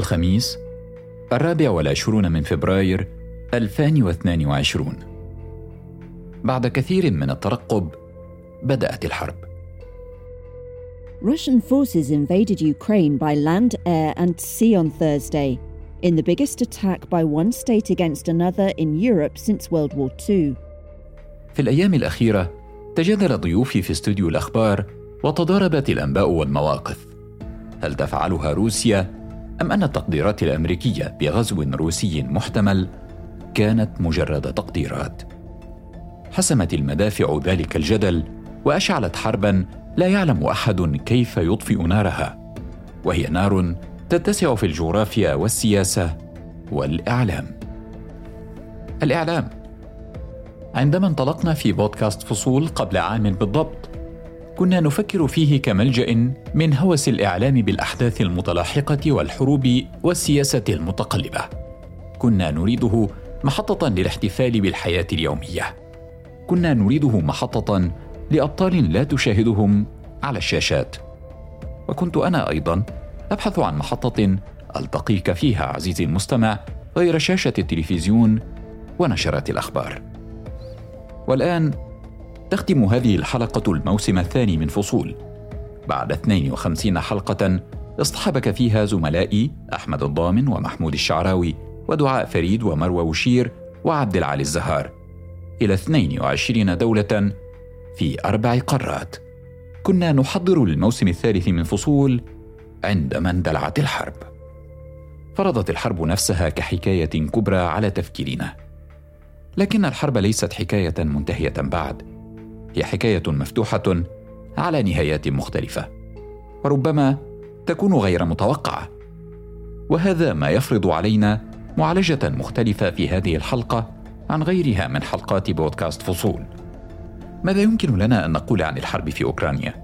الخميس الرابع والعشرون من فبراير 2022 بعد كثير من الترقب بدأت الحرب. Russian forces invaded Ukraine by land, air, and sea on Thursday, in the biggest attack by one state against another in Europe since World War II. في الأيام الأخيرة تجادل ضيوفي في استوديو الأخبار وتضاربت الأنباء والمواقف. هل تفعلها روسيا؟ أم أن التقديرات الأمريكية بغزو روسي محتمل؟ كانت مجرد تقديرات. حسمت المدافع ذلك الجدل وأشعلت حربا لا يعلم أحد كيف يطفئ نارها. وهي نار تتسع في الجغرافيا والسياسة والإعلام. الإعلام. عندما انطلقنا في بودكاست فصول قبل عام بالضبط كنا نفكر فيه كملجأ من هوس الإعلام بالأحداث المتلاحقة والحروب والسياسة المتقلبة. كنا نريده محطة للاحتفال بالحياة اليومية. كنا نريده محطة لأبطال لا تشاهدهم على الشاشات. وكنت أنا أيضا أبحث عن محطة ألتقيك فيها عزيزي المستمع غير شاشة التلفزيون ونشرات الأخبار. والآن تختم هذه الحلقة الموسم الثاني من فصول. بعد 52 حلقة اصطحبك فيها زملائي أحمد الضامن ومحمود الشعراوي ودعاء فريد ومروى وشير وعبد العالي الزهار. إلى 22 دولة في أربع قارات. كنا نحضر للموسم الثالث من فصول عندما اندلعت الحرب. فرضت الحرب نفسها كحكاية كبرى على تفكيرنا. لكن الحرب ليست حكاية منتهية بعد. هي حكاية مفتوحة على نهايات مختلفة وربما تكون غير متوقعة. وهذا ما يفرض علينا معالجة مختلفة في هذه الحلقة عن غيرها من حلقات بودكاست فصول. ماذا يمكن لنا أن نقول عن الحرب في أوكرانيا؟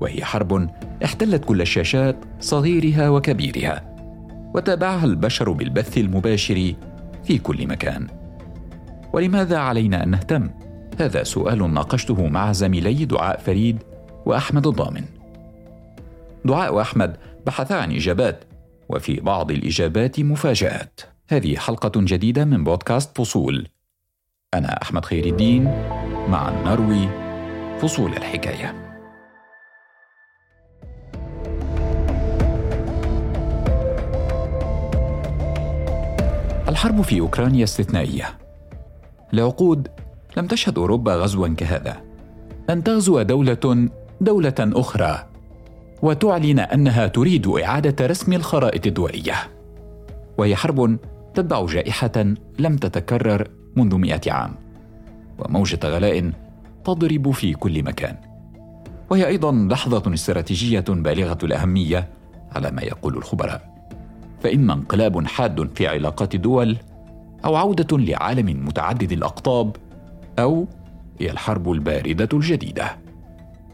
وهي حرب احتلت كل الشاشات صغيرها وكبيرها وتابعها البشر بالبث المباشر في كل مكان. ولماذا علينا أن نهتم؟ هذا سؤال ناقشته مع زميلي دعاء فريد وأحمد الضامن. دعاء واحمد بحثا عن إجابات وفي بعض الإجابات مفاجآت. هذه حلقة جديدة من بودكاست فصول. أنا أحمد خير الدين مع نروي فصول الحكاية. الحرب في أوكرانيا استثنائية. لعقود لم تشهد أوروبا غزوا كهذا. أن تغزو دولة دولة أخرى. وتعلن أنها تريد إعادة رسم الخرائط الدولية. وهي حرب تتبع جائحة لم تتكرر منذ مئة عام. وموجة غلاء تضرب في كل مكان. وهي أيضا لحظة استراتيجية بالغة الأهمية على ما يقول الخبراء. فاما انقلاب حاد في علاقات الدول أو عودة لعالم متعدد الأقطاب أو هي الحرب الباردة الجديدة.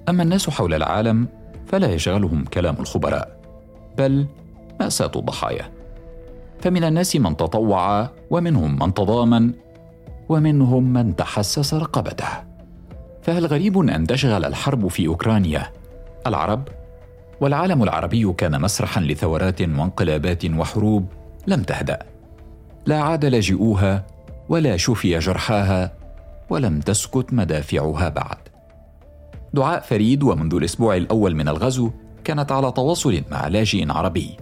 أما الناس حول العالم فلا يشغلهم كلام الخبراء، بل مأساة الضحايا. فمن الناس من تطوع ومنهم من تضامن ومنهم من تحسس رقبته. فهل غريب أن تشغل الحرب في أوكرانيا العرب؟ والعالم العربي كان مسرحا لثورات وانقلابات وحروب لم تهدأ. لا عاد لاجئوها ولا شفي جرحاها ولم تسكت مدافعها بعد. دعاء فريد ومنذ الأسبوع الأول من الغزو كانت على تواصل مع لاجئ عربي.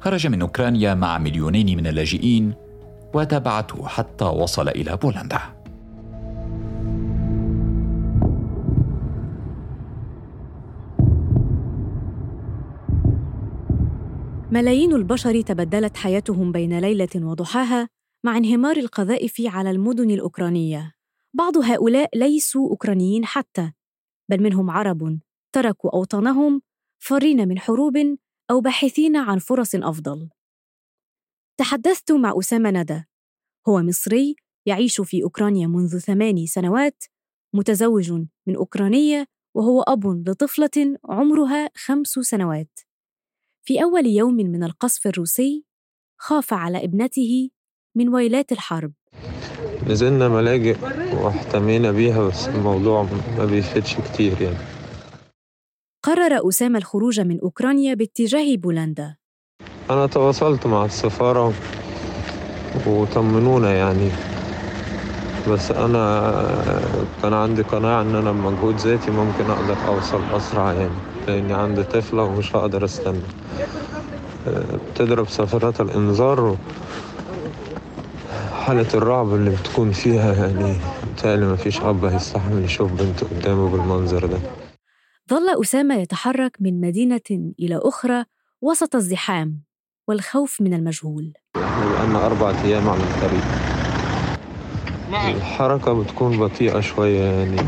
خرج من أوكرانيا مع مليونين من اللاجئين وتابعته حتى وصل إلى بولندا. ملايين البشر تبدلت حياتهم بين ليلة وضحاها مع انهمار القذائف على المدن الأوكرانية. بعض هؤلاء ليسوا أوكرانيين حتى بل منهم عرب تركوا أوطانهم فرين من حروب أو باحثين عن فرص أفضل. تحدثت مع أسامة ندى هو مصري يعيش في أوكرانيا منذ ثماني سنوات متزوج من أوكرانية وهو أب لطفلة عمرها خمس سنوات. في أول يوم من القصف الروسي خاف على ابنته من ويلات الحرب. نزلنا ملاجئ. واحتمينا بيها بس الموضوع ما بيفيدش كتير يعني. قرر أسامة الخروج من أوكرانيا باتجاه بولندا. أنا تواصلت مع السفارة وطمنونا يعني. بس أنا كان عندي قناعة إن أنا بمجهود ذاتي ممكن أقدر أوصل أسرع يعني لأني عندي طفلة ومش هقدر أستنى. بتضرب صفارات الإنذار حالة الرعب اللي بتكون فيها يعني. بالتالي ما فيش أب هيستحمل يشوف بنته قدامه بالمنظر ده. ظل أسامة يتحرك من مدينة إلى أخرى وسط الزحام والخوف من المجهول. إحنا بقالنا أربع أيام على الطريق. الحركة بتكون بطيئة شوية يعني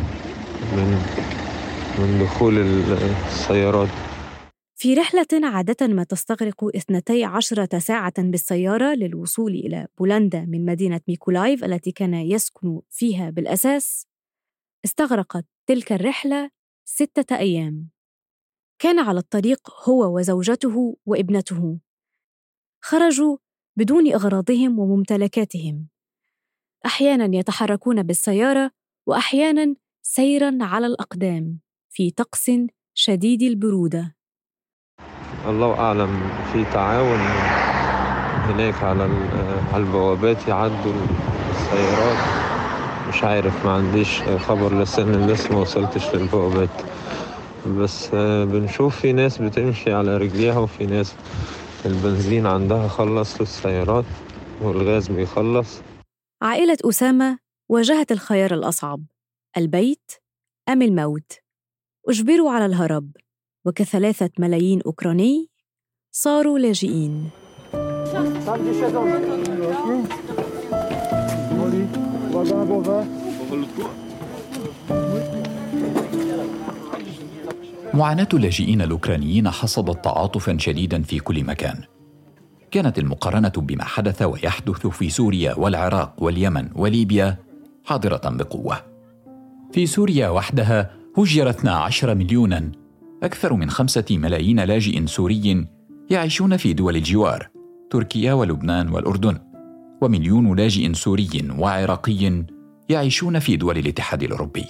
من من دخول السيارات. في رحلة عادة ما تستغرق 12 ساعة بالسيارة للوصول إلى بولندا من مدينة ميكولايف التي كان يسكن فيها بالأساس استغرقت تلك الرحلة ستة أيام. كان على الطريق هو وزوجته وابنته. خرجوا بدون أغراضهم وممتلكاتهم. أحيانا يتحركون بالسيارة وأحيانا سيرا على الأقدام في طقس شديد البرودة. الله أعلم في تعاون هناك على على البوابات يعدوا السيارات. مش عارف ما عنديش خبر لسه إن لسه ما وصلتش للبوابات بس بنشوف في ناس بتمشي على رجليها وفي ناس البنزين عندها خلص للسيارات والغاز بيخلص. عائلة أسامة واجهت الخيار الأصعب البيت أم الموت؟ أجبروا على الهرب. وكثلاثة ملايين أوكراني صاروا لاجئين. معاناة اللاجئين الأوكرانيين حصدت تعاطفا شديدا في كل مكان. كانت المقارنة بما حدث ويحدث في سوريا والعراق واليمن وليبيا حاضرة بقوة. في سوريا وحدها هجر 12 مليونا أكثر من خمسة ملايين لاجئ سوري يعيشون في دول الجوار تركيا ولبنان والأردن. ومليون لاجئ سوري وعراقي يعيشون في دول الاتحاد الأوروبي.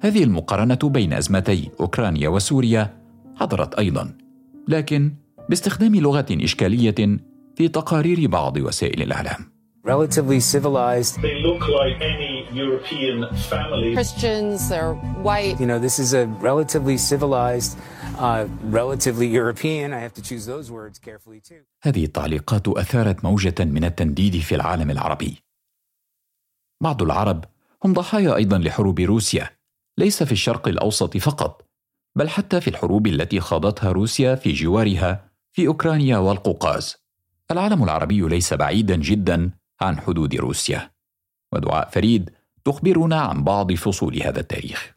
هذه المقارنة بين أزمتي أوكرانيا وسوريا حضرت أيضا لكن باستخدام لغة إشكالية في تقارير بعض وسائل الإعلام. Relatively civilized. They look like any European family. Christians, they're white. You know, this is a relatively civilized, uh, relatively European. I have to choose those words carefully too. هذه التعليقات أثارت موجة من التنديد في العالم العربي. بعض العرب هم ضحايا أيضا لحروب روسيا، ليس في الشرق الأوسط فقط، بل حتى في الحروب التي خاضتها روسيا في جوارها في أوكرانيا والقوقاز. العالم العربي ليس بعيدا جدا عن حدود روسيا ودعاء فريد تخبرنا عن بعض فصول هذا التاريخ.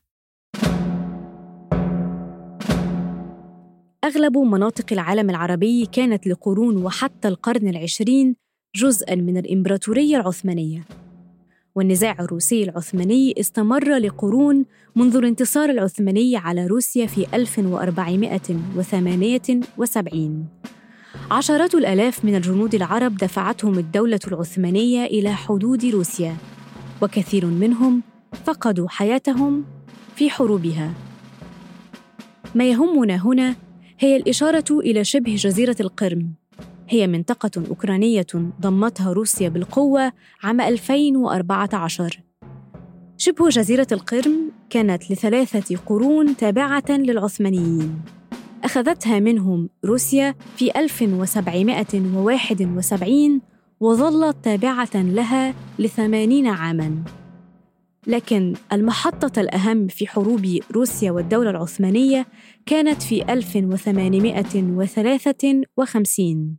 أغلب مناطق العالم العربي كانت لقرون وحتى القرن العشرين جزءاً من الإمبراطورية العثمانية. والنزاع الروسي العثماني استمر لقرون منذ الانتصار العثماني على روسيا في 1478 عشرات الآلاف من الجنود العرب دفعتهم الدولة العثمانية إلى حدود روسيا. وكثير منهم فقدوا حياتهم في حروبها. ما يهمنا هنا هي الإشارة إلى شبه جزيرة القرم. هي منطقة أوكرانية ضمتها روسيا بالقوة عام 2014 شبه جزيرة القرم كانت لثلاثة قرون تابعة للعثمانيين. أخذتها منهم روسيا في 1771 وظلت تابعة لها لثمانين عاماً. لكن المحطة الأهم في حروب روسيا والدولة العثمانية كانت في 1853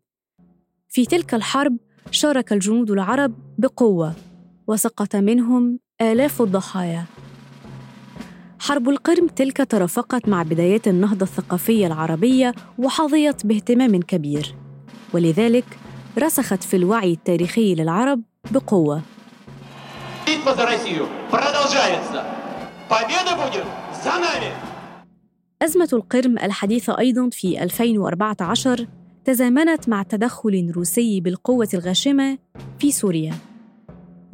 في تلك الحرب شارك الجنود العرب بقوة وسقط منهم آلاف الضحايا. حرب القرم تلك ترافقت مع بدايات النهضة الثقافية العربية وحظيت باهتمام كبير. ولذلك رسخت في الوعي التاريخي للعرب بقوة Битва за Россию продолжается. Победа будет за нами. أزمة القرم الحديثة أيضاً في 2014 تزامنت مع تدخل روسي بالقوة الغاشمة في سوريا.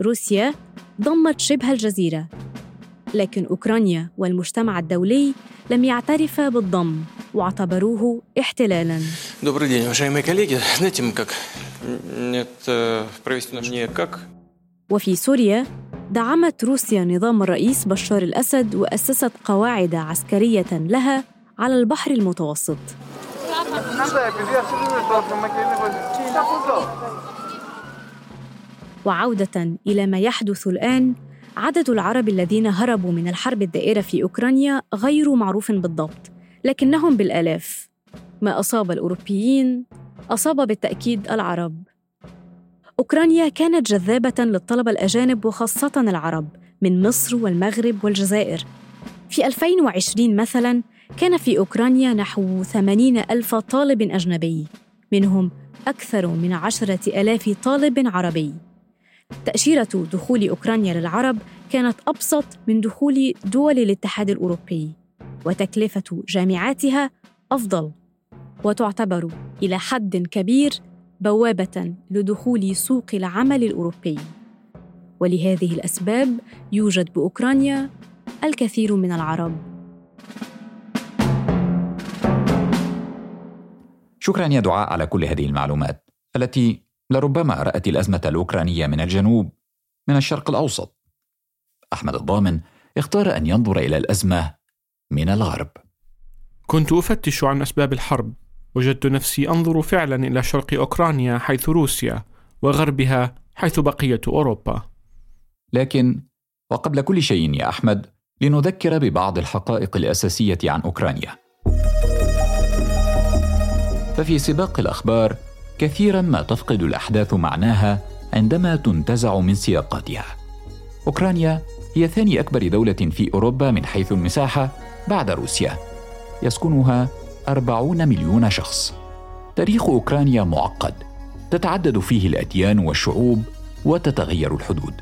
روسيا ضمت شبه الجزيرة، لكن أوكرانيا والمجتمع الدولي لم يعترفا بالضم واعتبروه احتلالاً Добрый день, уважаемые коллеги. Знаете, мы как... وفي سوريا دعمت روسيا نظام الرئيس بشار الأسد وأسست قواعد عسكرية لها على البحر المتوسط. وعودة إلى ما يحدث الآن عدد العرب الذين هربوا من الحرب الدائرة في أوكرانيا غير معروف بالضبط لكنهم بالآلاف. ما أصاب الأوروبيين أصاب بالتأكيد العرب. أوكرانيا كانت جذابة للطلبة الأجانب وخاصة العرب من مصر والمغرب والجزائر. في 2020 مثلاً كان في أوكرانيا نحو 80 ألف طالب أجنبي منهم أكثر من عشرة ألاف طالب عربي. تأشيرة دخول أوكرانيا للعرب كانت أبسط من دخول دول الاتحاد الأوروبي وتكلفة جامعاتها أفضل. وتعتبر إلى حد كبير بوابة لدخول سوق العمل الأوروبي. ولهذه الأسباب يوجد بأوكرانيا الكثير من العرب. شكرا يا دعاء على كل هذه المعلومات التي لربما رأت الأزمة الأوكرانية من الجنوب من الشرق الأوسط. أحمد الضامن اختار أن ينظر إلى الأزمة من الغرب. كنت أفتش عن أسباب الحرب. وجدت نفسي أنظر فعلا إلى شرق أوكرانيا حيث روسيا وغربها حيث بقية أوروبا. لكن وقبل كل شيء يا أحمد لنذكر ببعض الحقائق الأساسية عن أوكرانيا. ففي سباق الأخبار كثيرا ما تفقد الأحداث معناها عندما تنتزع من سياقاتها. أوكرانيا هي ثاني أكبر دولة في أوروبا من حيث المساحة بعد روسيا. يسكنها أربعون مليون شخص. تاريخ أوكرانيا معقد. تتعدد فيه الأديان والشعوب وتتغير الحدود.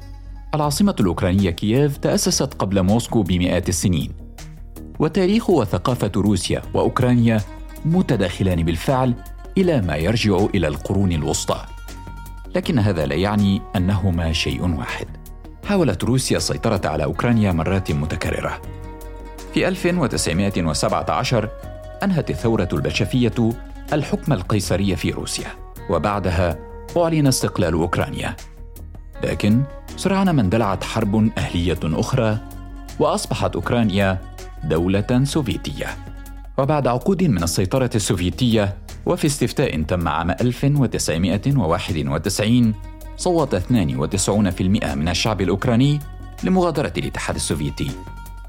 العاصمة الأوكرانية كييف تأسست قبل موسكو بمئات السنين. وتاريخ وثقافة روسيا وأوكرانيا متداخلان بالفعل إلى ما يرجع إلى القرون الوسطى. لكن هذا لا يعني أنهما شيء واحد. حاولت روسيا السيطرة على أوكرانيا مرات متكررة. في 1917 أنهت الثورة البلشفية الحكم القيصري في روسيا وبعدها أعلن استقلال أوكرانيا. لكن سرعان ما اندلعت حرب أهلية أخرى وأصبحت أوكرانيا دولة سوفيتية. وبعد عقود من السيطرة السوفيتية وفي استفتاء تم عام 1991 صوت 92% من الشعب الأوكراني لمغادرة الاتحاد السوفيتي.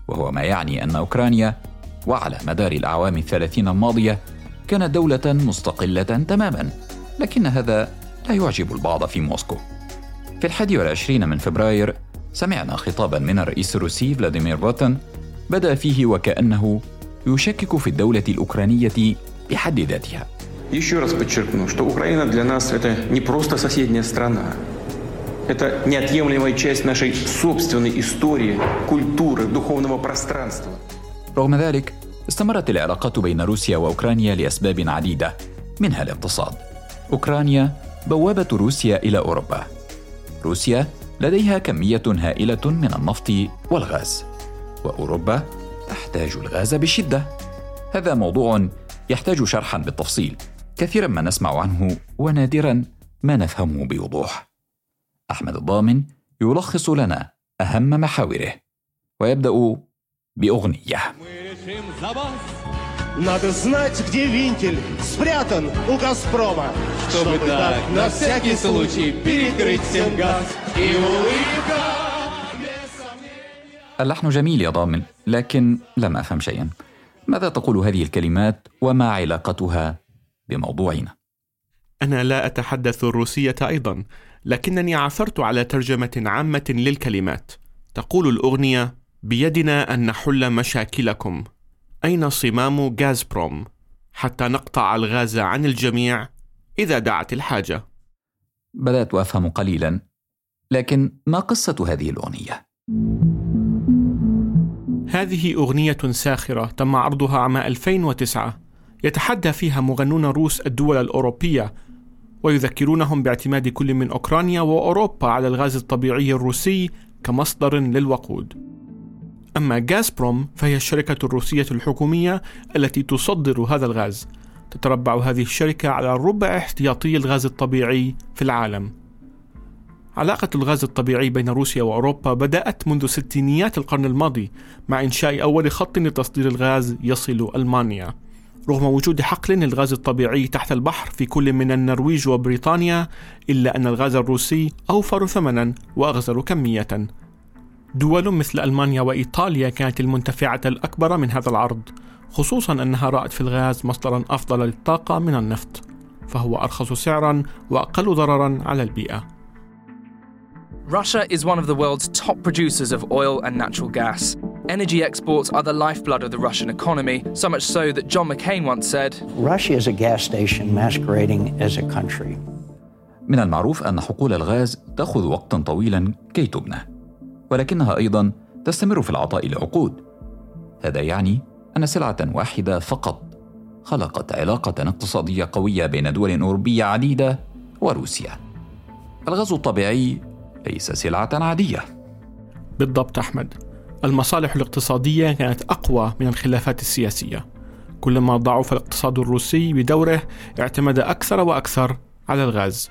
وهو ما يعني أن أوكرانيا وعلى مدار الأعوام الثلاثين الماضية كانت دولة مستقلة تماما لكن هذا لا يعجب البعض في موسكو في الحادي والعشرين من فبراير سمعنا خطابا من الرئيس الروسي فلاديمير بوتين بدا فيه وكأنه يشكك في الدولة الأوكرانية بحد ذاتها Еще раз подчеркну, что Украина для нас это не просто соседняя страна. Это неотъемлемая часть нашей собственной истории, культуры, духовного пространства. رغم ذلك استمرت العلاقات بين روسيا وأوكرانيا لأسباب عديدة منها الاقتصاد. أوكرانيا بوابة روسيا إلى أوروبا. روسيا لديها كمية هائلة من النفط والغاز. وأوروبا تحتاج الغاز بشدة. هذا موضوع يحتاج شرحا بالتفصيل. كثيرا ما نسمع عنه ونادرا ما نفهمه بوضوح. أحمد الضامن يلخص لنا أهم محاوره ويبدأ باغنيه Надо знать, где винтель спрятан у «Газпрома», чтобы так на всякий случай перекрыть всем газ. И улыбка اللحن جميل يا ضامن لكن لم افهم شيئا ماذا تقول هذه الكلمات وما علاقتها بموضوعنا أنا لا أتحدث الروسية أيضا لكنني عثرت على ترجمة عامة للكلمات تقول الأغنية بيدنا أن نحل مشاكلكم. أين صمام غازبروم؟ حتى نقطع الغاز عن الجميع إذا دعت الحاجة. بدأت أفهم قليلا لكن ما قصة هذه الأغنية؟ هذه أغنية ساخرة تم عرضها عام 2009 يتحدى فيها مغنون روس الدول الأوروبية ويذكرونهم باعتماد كل من أوكرانيا وأوروبا على الغاز الطبيعي الروسي كمصدر للوقود. أما غازبروم فهي الشركة الروسية الحكومية التي تصدر هذا الغاز. تتربع هذه الشركة على ربع احتياطي الغاز الطبيعي في العالم. علاقة الغاز الطبيعي بين روسيا وأوروبا بدأت منذ ستينيات القرن الماضي مع إنشاء أول خط لتصدير الغاز يصل ألمانيا. رغم وجود حقل للغاز الطبيعي تحت البحر في كل من النرويج وبريطانيا إلا أن الغاز الروسي أوفر ثمنا وأغزر كمية. دول مثل ألمانيا وإيطاليا كانت المنتفعة الأكبر من هذا العرض خصوصا أنها رأت في الغاز مصدرا أفضل للطاقة من النفط فهو أرخص سعرا وأقل ضررا على البيئة Russia is one of the world's top producers of oil and natural gas. Energy exports are the lifeblood of the Russian economy, so much so that John McCain once said Russia is a gas station masquerading as a country. من المعروف أن حقول الغاز تأخذ وقتا طويلا كي تبنى ولكنها أيضا تستمر في العطاء لعقود. هذا يعني أن سلعة واحدة فقط خلقت علاقة اقتصادية قوية بين دول أوروبية عديدة وروسيا. الغاز الطبيعي ليس سلعة عادية. بالضبط أحمد. المصالح الاقتصادية كانت أقوى من الخلافات السياسية. كلما ضعف الاقتصاد الروسي بدوره اعتمد أكثر وأكثر على الغاز.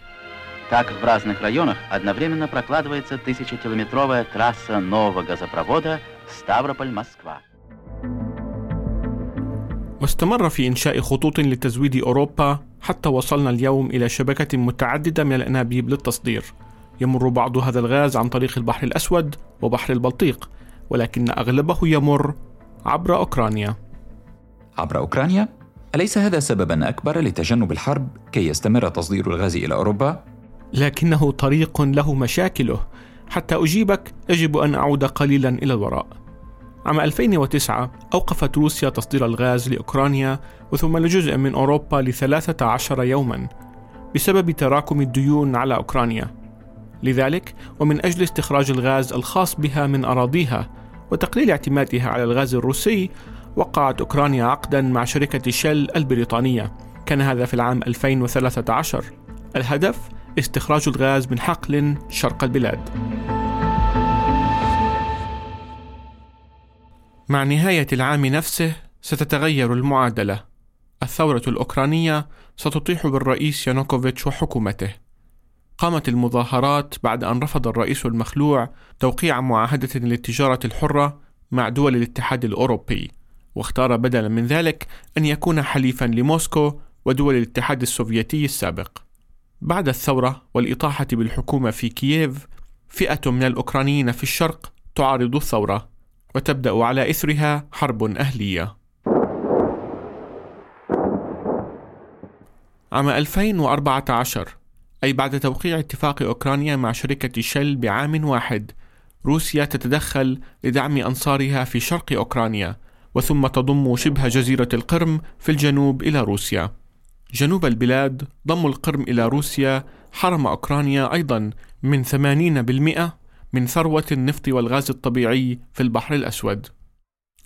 Так в разных районах одновременно прокладывается тысячекилометровая трасса нового газопровода Ставрополь-Москва. واستمر في إنشاء خطوط لتزويد أوروبا حتى وصلنا اليوم إلى شبكة متعددة من الأنابيب للتصدير يمر بعض هذا الغاز عن طريق البحر الأسود وبحر البلطيق ولكن أغلبه يمر عبر أوكرانيا عبر أوكرانيا؟ أليس هذا سببا أكبر لتجنب الحرب كي يستمر تصدير الغاز إلى أوروبا؟ لكنه طريق له مشاكله. حتى أجيبك يجب أن أعود قليلا إلى الوراء. عام 2009 أوقفت روسيا تصدير الغاز لأوكرانيا وثم لجزء من أوروبا لثلاثة عشر يوما بسبب تراكم الديون على أوكرانيا. لذلك ومن أجل استخراج الغاز الخاص بها من أراضيها وتقليل اعتمادها على الغاز الروسي وقعت أوكرانيا عقدا مع شركة شل البريطانية. كان هذا في العام 2013 الهدف؟ استخراج الغاز من حقل شرق البلاد. مع نهاية العام نفسه ستتغير المعادلة. الثورة الأوكرانية ستطيح بالرئيس يانوكوفيتش وحكومته. قامت المظاهرات بعد أن رفض الرئيس المخلوع توقيع معاهدة للتجارة الحرة مع دول الاتحاد الأوروبي واختار بدلا من ذلك أن يكون حليفا لموسكو ودول الاتحاد السوفيتي السابق. بعد الثورة والإطاحة بالحكومة في كييف فئة من الأوكرانيين في الشرق تعارض الثورة وتبدأ على إثرها حرب أهلية. عام 2014 أي بعد توقيع اتفاق أوكرانيا مع شركة شل بعام واحد روسيا تتدخل لدعم أنصارها في شرق أوكرانيا وثم تضم شبه جزيرة القرم في الجنوب إلى روسيا. جنوب البلاد ضم القرم إلى روسيا حرم أوكرانيا أيضا من 80% من ثروة النفط والغاز الطبيعي في البحر الأسود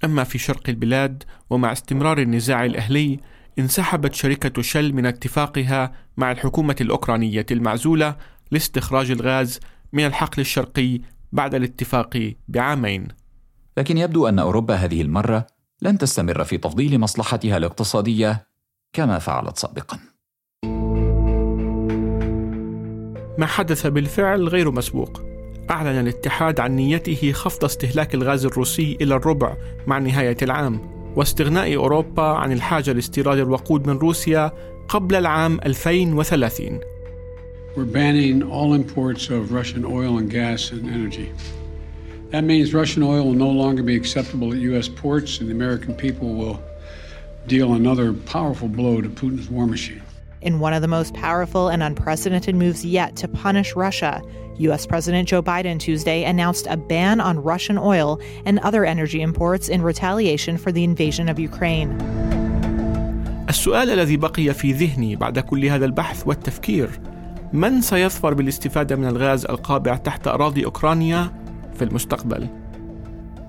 أما في شرق البلاد ومع استمرار النزاع الأهلي انسحبت شركة شل من اتفاقها مع الحكومة الأوكرانية المعزولة لاستخراج الغاز من الحقل الشرقي بعد الاتفاق بعامين. لكن يبدو أن أوروبا هذه المرة لن تستمر في تفضيل مصلحتها الاقتصادية كما فعلت سابقا. ما حدث بالفعل غير مسبوق. أعلن الاتحاد عن نيته خفض استهلاك الغاز الروسي إلى الربع مع نهاية العام واستغناء أوروبا عن الحاجة لاستيراد الوقود من روسيا قبل العام 2030 We're banning all imports of Russian oil and gas and energy. That means Russian oil will no longer be acceptable at U.S. ports, and the American people will deal another powerful blow to Putin's war machine. In one of the most powerful and unprecedented moves yet to punish Russia, U.S. President Joe Biden Tuesday announced a ban on Russian oil and other energy imports in retaliation for the invasion of Ukraine. السؤال الذي بقي في ذهني بعد كل هذا البحث والتفكير من سيظفر بالاستفادة من الغاز القابع تحت أراضي أوكرانيا في المستقبل؟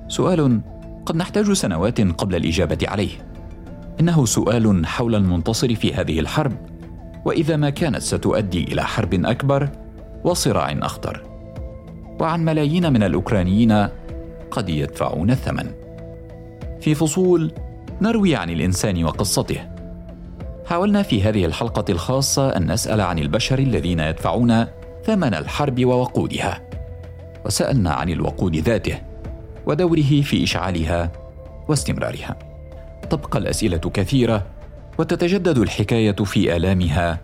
سؤال قد نحتاج سنوات قبل الإجابة عليه. إنه سؤال حول المنتصر في هذه الحرب، وإذا ما كانت ستؤدي إلى حرب أكبر وصراع أخطر. وعن ملايين من الأوكرانيين قد يدفعون الثمن. في فصول نروي عن الإنسان وقصته. حاولنا في هذه الحلقة الخاصة أن نسأل عن البشر الذين يدفعون ثمن الحرب ووقودها. وسألنا عن الوقود ذاته ودوره في إشعالها واستمرارها. تبقى الأسئلة كثيرة وتتجدد الحكاية في آلامها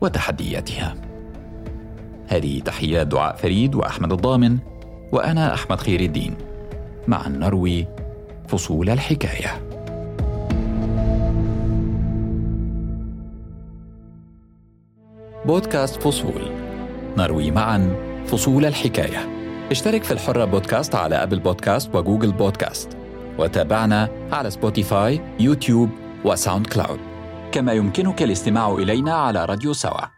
وتحدياتها. هذه تحيات دعاء فريد وأحمد الضامن وأنا أحمد خير الدين. معا نروي فصول الحكاية. بودكاست فصول. نروي معا فصول الحكاية. اشترك في الحرة بودكاست على أبل بودكاست وجوجل بودكاست. وتابعنا على سبوتيفاي يوتيوب وساوند كلاود كما يمكنك الاستماع إلينا على راديو سوا.